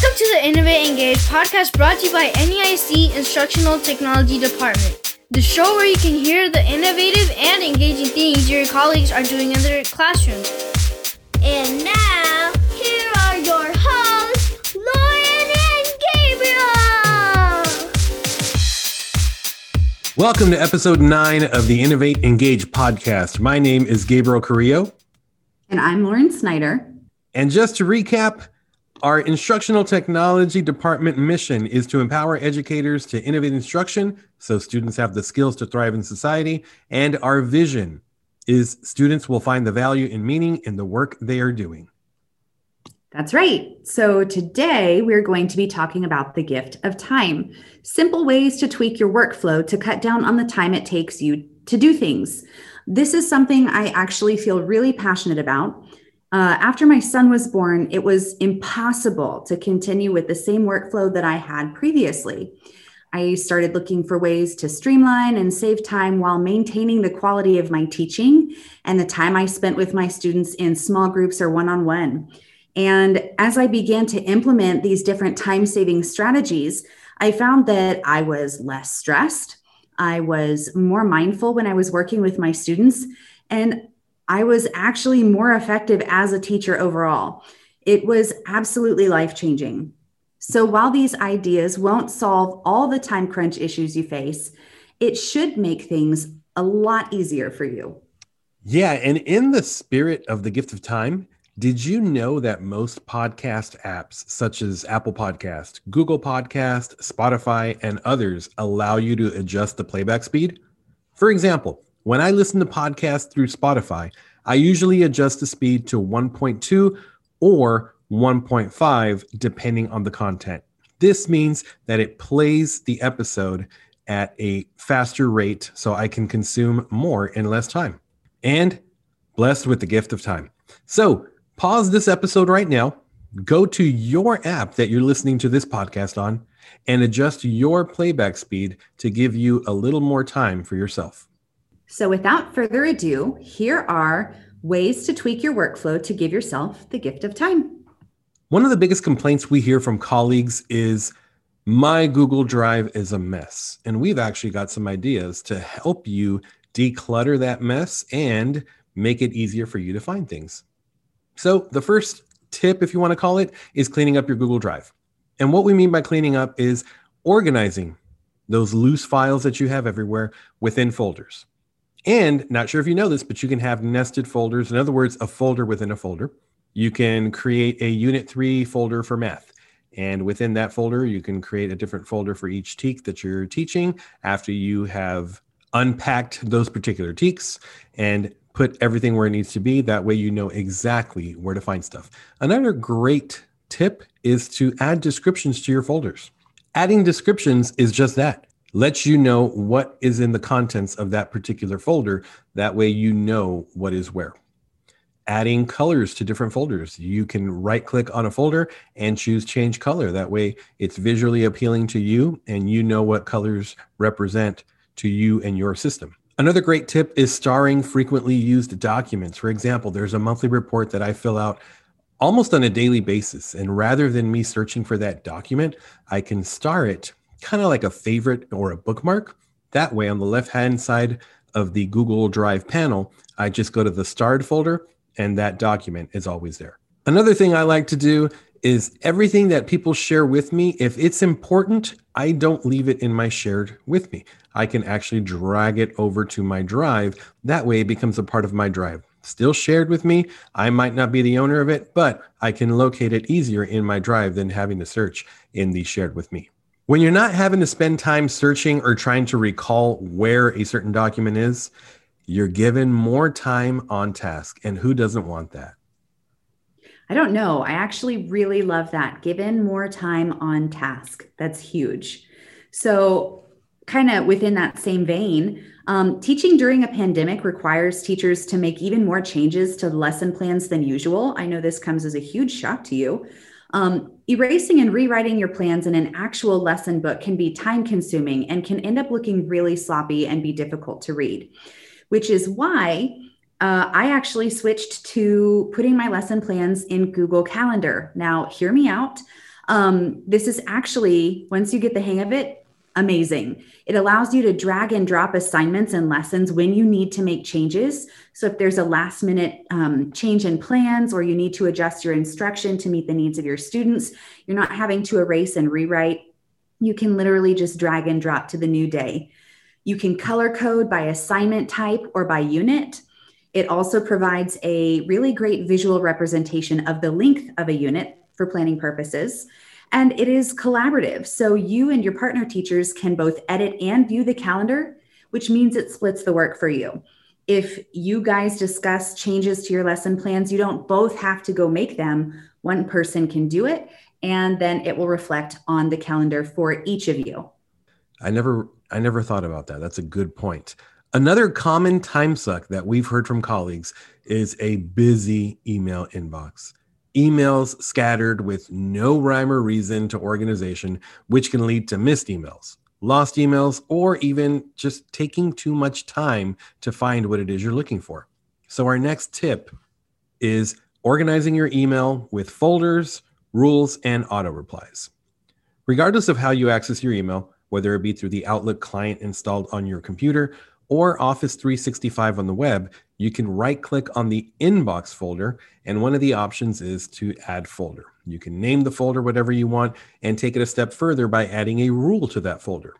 Welcome to the Innovate Engage podcast brought to you by NEISD Instructional Technology Department. The show where you can hear the innovative and engaging things your colleagues are doing in their classrooms. And now, here are your hosts, Lauren and Gabriel. Welcome to episode nine of the Innovate Engage podcast. My name is Gabriel Carrillo. And I'm Lauren Snyder. And just to recap, our instructional technology department mission is to empower educators to innovate instruction so students have the skills to thrive in society. And our vision is students will find the value and meaning in the work they are doing. That's right. So today we're going to be talking about the gift of time simple ways to tweak your workflow to cut down on the time it takes you to do things. This is something I actually feel really passionate about. Uh, after my son was born, it was impossible to continue with the same workflow that I had previously. I started looking for ways to streamline and save time while maintaining the quality of my teaching and the time I spent with my students in small groups or one on one. And as I began to implement these different time saving strategies, I found that I was less stressed. I was more mindful when I was working with my students. And I was actually more effective as a teacher overall. It was absolutely life changing. So, while these ideas won't solve all the time crunch issues you face, it should make things a lot easier for you. Yeah. And in the spirit of the gift of time, did you know that most podcast apps, such as Apple Podcast, Google Podcast, Spotify, and others, allow you to adjust the playback speed? For example, when I listen to podcasts through Spotify, I usually adjust the speed to 1.2 or 1.5, depending on the content. This means that it plays the episode at a faster rate so I can consume more in less time. And blessed with the gift of time. So, pause this episode right now, go to your app that you're listening to this podcast on, and adjust your playback speed to give you a little more time for yourself. So, without further ado, here are ways to tweak your workflow to give yourself the gift of time. One of the biggest complaints we hear from colleagues is my Google Drive is a mess. And we've actually got some ideas to help you declutter that mess and make it easier for you to find things. So, the first tip, if you want to call it, is cleaning up your Google Drive. And what we mean by cleaning up is organizing those loose files that you have everywhere within folders. And not sure if you know this, but you can have nested folders. In other words, a folder within a folder. You can create a Unit 3 folder for math. And within that folder, you can create a different folder for each TEK that you're teaching after you have unpacked those particular TEKs and put everything where it needs to be. That way, you know exactly where to find stuff. Another great tip is to add descriptions to your folders. Adding descriptions is just that lets you know what is in the contents of that particular folder. That way, you know what is where. Adding colors to different folders. You can right click on a folder and choose change color. That way, it's visually appealing to you and you know what colors represent to you and your system. Another great tip is starring frequently used documents. For example, there's a monthly report that I fill out almost on a daily basis. And rather than me searching for that document, I can star it kind of like a favorite or a bookmark. That way, on the left hand side of the Google Drive panel, I just go to the starred folder and that document is always there. Another thing I like to do is everything that people share with me, if it's important, I don't leave it in my shared with me. I can actually drag it over to my drive. That way, it becomes a part of my drive. Still shared with me. I might not be the owner of it, but I can locate it easier in my drive than having to search in the shared with me. When you're not having to spend time searching or trying to recall where a certain document is, you're given more time on task. And who doesn't want that? I don't know. I actually really love that. Given more time on task. That's huge. So, kind of within that same vein, um, teaching during a pandemic requires teachers to make even more changes to lesson plans than usual. I know this comes as a huge shock to you. Um, erasing and rewriting your plans in an actual lesson book can be time consuming and can end up looking really sloppy and be difficult to read, which is why uh, I actually switched to putting my lesson plans in Google Calendar. Now, hear me out. Um, this is actually, once you get the hang of it, amazing. It allows you to drag and drop assignments and lessons when you need to make changes. So, if there's a last minute um, change in plans or you need to adjust your instruction to meet the needs of your students, you're not having to erase and rewrite. You can literally just drag and drop to the new day. You can color code by assignment type or by unit. It also provides a really great visual representation of the length of a unit for planning purposes. And it is collaborative. So you and your partner teachers can both edit and view the calendar, which means it splits the work for you. If you guys discuss changes to your lesson plans, you don't both have to go make them. One person can do it, and then it will reflect on the calendar for each of you. I never I never thought about that. That's a good point. Another common time suck that we've heard from colleagues is a busy email inbox. Emails scattered with no rhyme or reason to organization, which can lead to missed emails, lost emails, or even just taking too much time to find what it is you're looking for. So, our next tip is organizing your email with folders, rules, and auto replies. Regardless of how you access your email, whether it be through the Outlook client installed on your computer or Office 365 on the web, you can right click on the inbox folder, and one of the options is to add folder. You can name the folder whatever you want and take it a step further by adding a rule to that folder.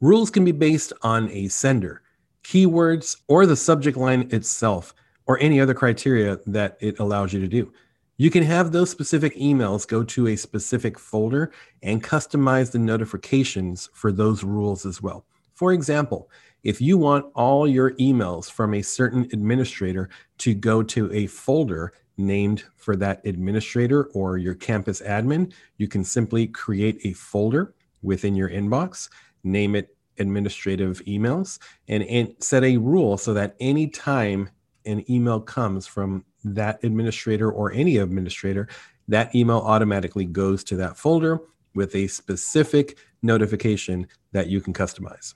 Rules can be based on a sender, keywords, or the subject line itself, or any other criteria that it allows you to do. You can have those specific emails go to a specific folder and customize the notifications for those rules as well. For example, if you want all your emails from a certain administrator to go to a folder named for that administrator or your campus admin, you can simply create a folder within your inbox, name it administrative emails, and, and set a rule so that anytime an email comes from that administrator or any administrator, that email automatically goes to that folder with a specific notification that you can customize.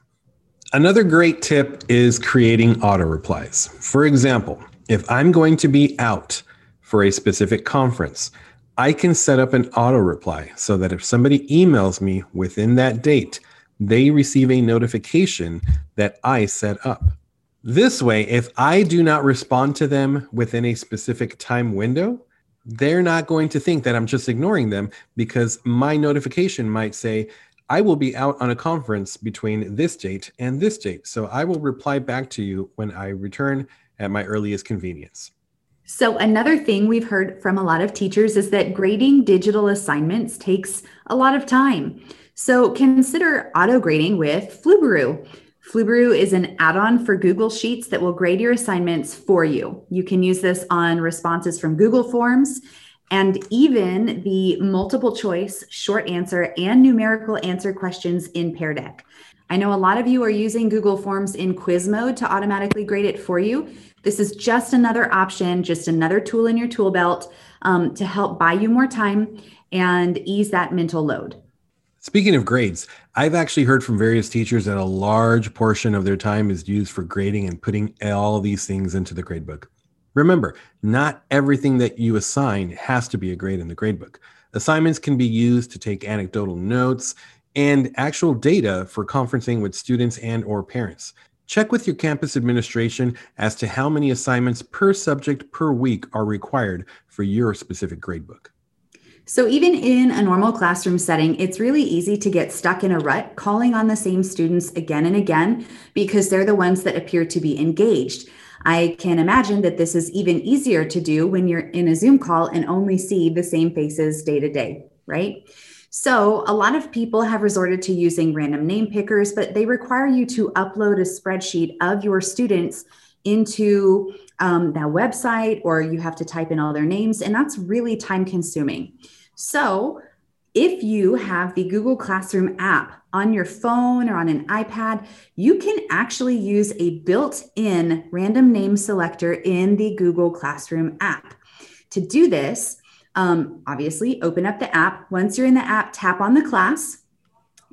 Another great tip is creating auto replies. For example, if I'm going to be out for a specific conference, I can set up an auto reply so that if somebody emails me within that date, they receive a notification that I set up. This way, if I do not respond to them within a specific time window, they're not going to think that I'm just ignoring them because my notification might say, I will be out on a conference between this date and this date. So I will reply back to you when I return at my earliest convenience. So, another thing we've heard from a lot of teachers is that grading digital assignments takes a lot of time. So, consider auto grading with Flubaroo. Flubaroo is an add on for Google Sheets that will grade your assignments for you. You can use this on responses from Google Forms and even the multiple choice, short answer, and numerical answer questions in Pear Deck. I know a lot of you are using Google Forms in quiz mode to automatically grade it for you. This is just another option, just another tool in your tool belt um, to help buy you more time and ease that mental load. Speaking of grades, I've actually heard from various teachers that a large portion of their time is used for grading and putting all these things into the gradebook. Remember, not everything that you assign has to be a grade in the gradebook. Assignments can be used to take anecdotal notes and actual data for conferencing with students and or parents. Check with your campus administration as to how many assignments per subject per week are required for your specific gradebook. So, even in a normal classroom setting, it's really easy to get stuck in a rut calling on the same students again and again because they're the ones that appear to be engaged. I can imagine that this is even easier to do when you're in a Zoom call and only see the same faces day to day, right? So, a lot of people have resorted to using random name pickers, but they require you to upload a spreadsheet of your students into um, that website, or you have to type in all their names, and that's really time consuming. So, if you have the Google Classroom app on your phone or on an iPad, you can actually use a built in random name selector in the Google Classroom app. To do this, um, obviously open up the app. Once you're in the app, tap on the class,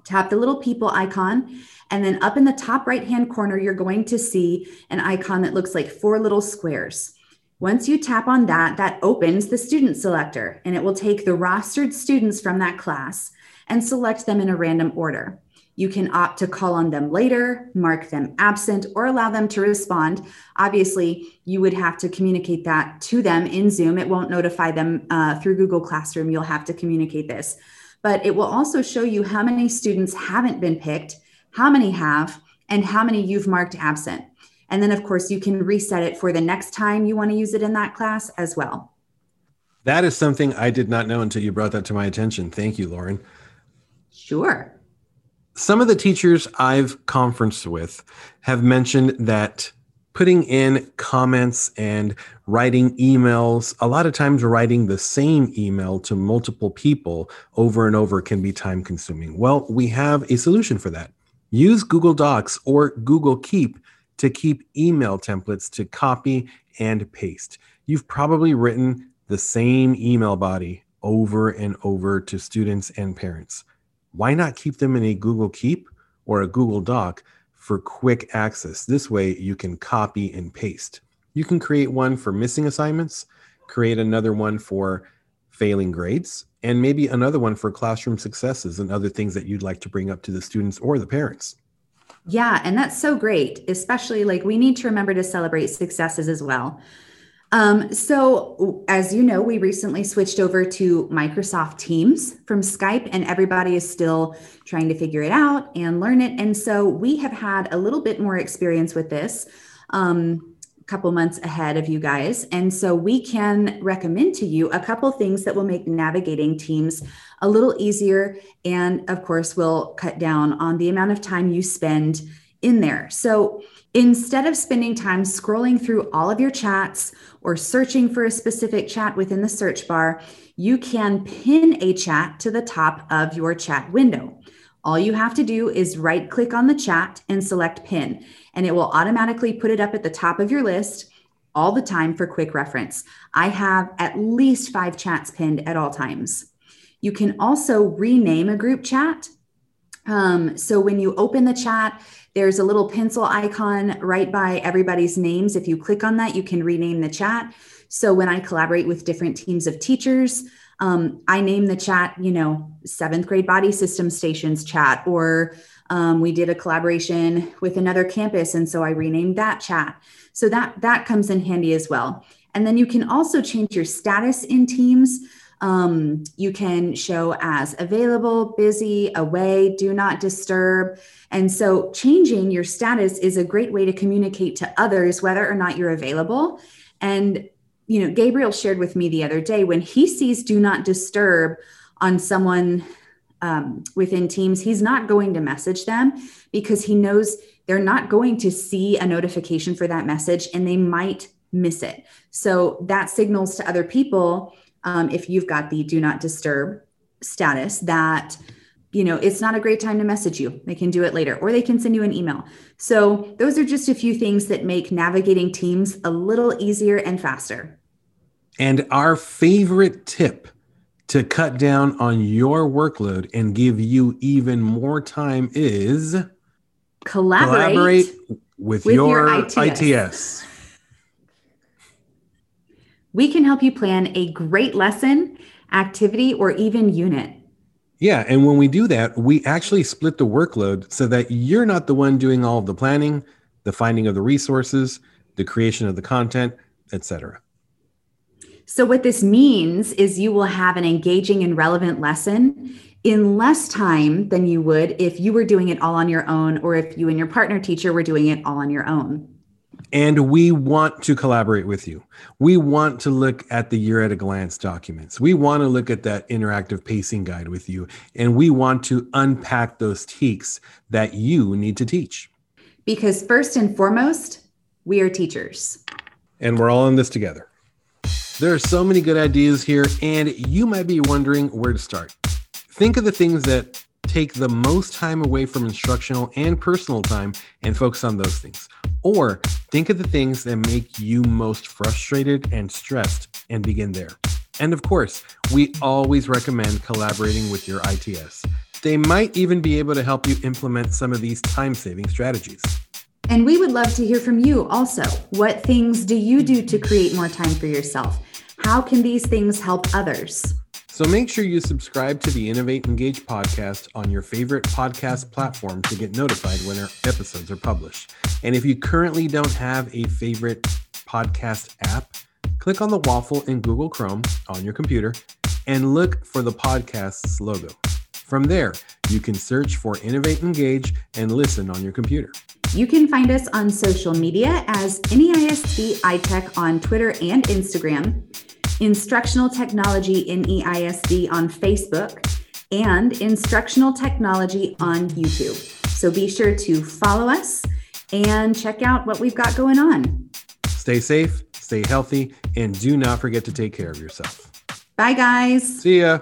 tap the little people icon, and then up in the top right hand corner, you're going to see an icon that looks like four little squares. Once you tap on that, that opens the student selector and it will take the rostered students from that class and select them in a random order. You can opt to call on them later, mark them absent, or allow them to respond. Obviously, you would have to communicate that to them in Zoom. It won't notify them uh, through Google Classroom. You'll have to communicate this. But it will also show you how many students haven't been picked, how many have, and how many you've marked absent. And then, of course, you can reset it for the next time you want to use it in that class as well. That is something I did not know until you brought that to my attention. Thank you, Lauren. Sure. Some of the teachers I've conferenced with have mentioned that putting in comments and writing emails, a lot of times writing the same email to multiple people over and over can be time consuming. Well, we have a solution for that. Use Google Docs or Google Keep to keep email templates to copy and paste. You've probably written the same email body over and over to students and parents why not keep them in a Google Keep or a Google Doc for quick access? This way you can copy and paste. You can create one for missing assignments, create another one for failing grades, and maybe another one for classroom successes and other things that you'd like to bring up to the students or the parents. Yeah, and that's so great, especially like we need to remember to celebrate successes as well. Um, so, as you know, we recently switched over to Microsoft Teams from Skype, and everybody is still trying to figure it out and learn it. And so, we have had a little bit more experience with this. Um, couple months ahead of you guys. And so we can recommend to you a couple things that will make navigating teams a little easier. And of course, will cut down on the amount of time you spend in there. So instead of spending time scrolling through all of your chats or searching for a specific chat within the search bar, you can pin a chat to the top of your chat window. All you have to do is right click on the chat and select pin, and it will automatically put it up at the top of your list all the time for quick reference. I have at least five chats pinned at all times. You can also rename a group chat. Um, so when you open the chat, there's a little pencil icon right by everybody's names. If you click on that, you can rename the chat. So when I collaborate with different teams of teachers, um, I name the chat, you know, seventh grade body system stations chat, or um, we did a collaboration with another campus, and so I renamed that chat. So that that comes in handy as well. And then you can also change your status in Teams. Um, you can show as available, busy, away, do not disturb. And so changing your status is a great way to communicate to others whether or not you're available. And, you know, Gabriel shared with me the other day when he sees do not disturb on someone um, within Teams, he's not going to message them because he knows they're not going to see a notification for that message and they might miss it. So that signals to other people um, if you've got the do not disturb status that you know it's not a great time to message you. They can do it later or they can send you an email. So those are just a few things that make navigating teams a little easier and faster and our favorite tip to cut down on your workload and give you even more time is collaborate, collaborate with, with your, your ITS. ITS. We can help you plan a great lesson, activity, or even unit. Yeah. And when we do that, we actually split the workload so that you're not the one doing all of the planning, the finding of the resources, the creation of the content, etc. So, what this means is you will have an engaging and relevant lesson in less time than you would if you were doing it all on your own or if you and your partner teacher were doing it all on your own. And we want to collaborate with you. We want to look at the year at a glance documents. We want to look at that interactive pacing guide with you. And we want to unpack those TEKs that you need to teach. Because first and foremost, we are teachers. And we're all in this together. There are so many good ideas here, and you might be wondering where to start. Think of the things that take the most time away from instructional and personal time and focus on those things. Or think of the things that make you most frustrated and stressed and begin there. And of course, we always recommend collaborating with your ITS. They might even be able to help you implement some of these time saving strategies. And we would love to hear from you also. What things do you do to create more time for yourself? How can these things help others? So make sure you subscribe to the Innovate Engage podcast on your favorite podcast platform to get notified when our episodes are published. And if you currently don't have a favorite podcast app, click on the waffle in Google Chrome on your computer and look for the podcast's logo. From there, you can search for Innovate Engage and listen on your computer. You can find us on social media as NEISD iTech on Twitter and Instagram, Instructional Technology NEISD on Facebook, and Instructional Technology on YouTube. So be sure to follow us and check out what we've got going on. Stay safe, stay healthy, and do not forget to take care of yourself. Bye, guys. See ya.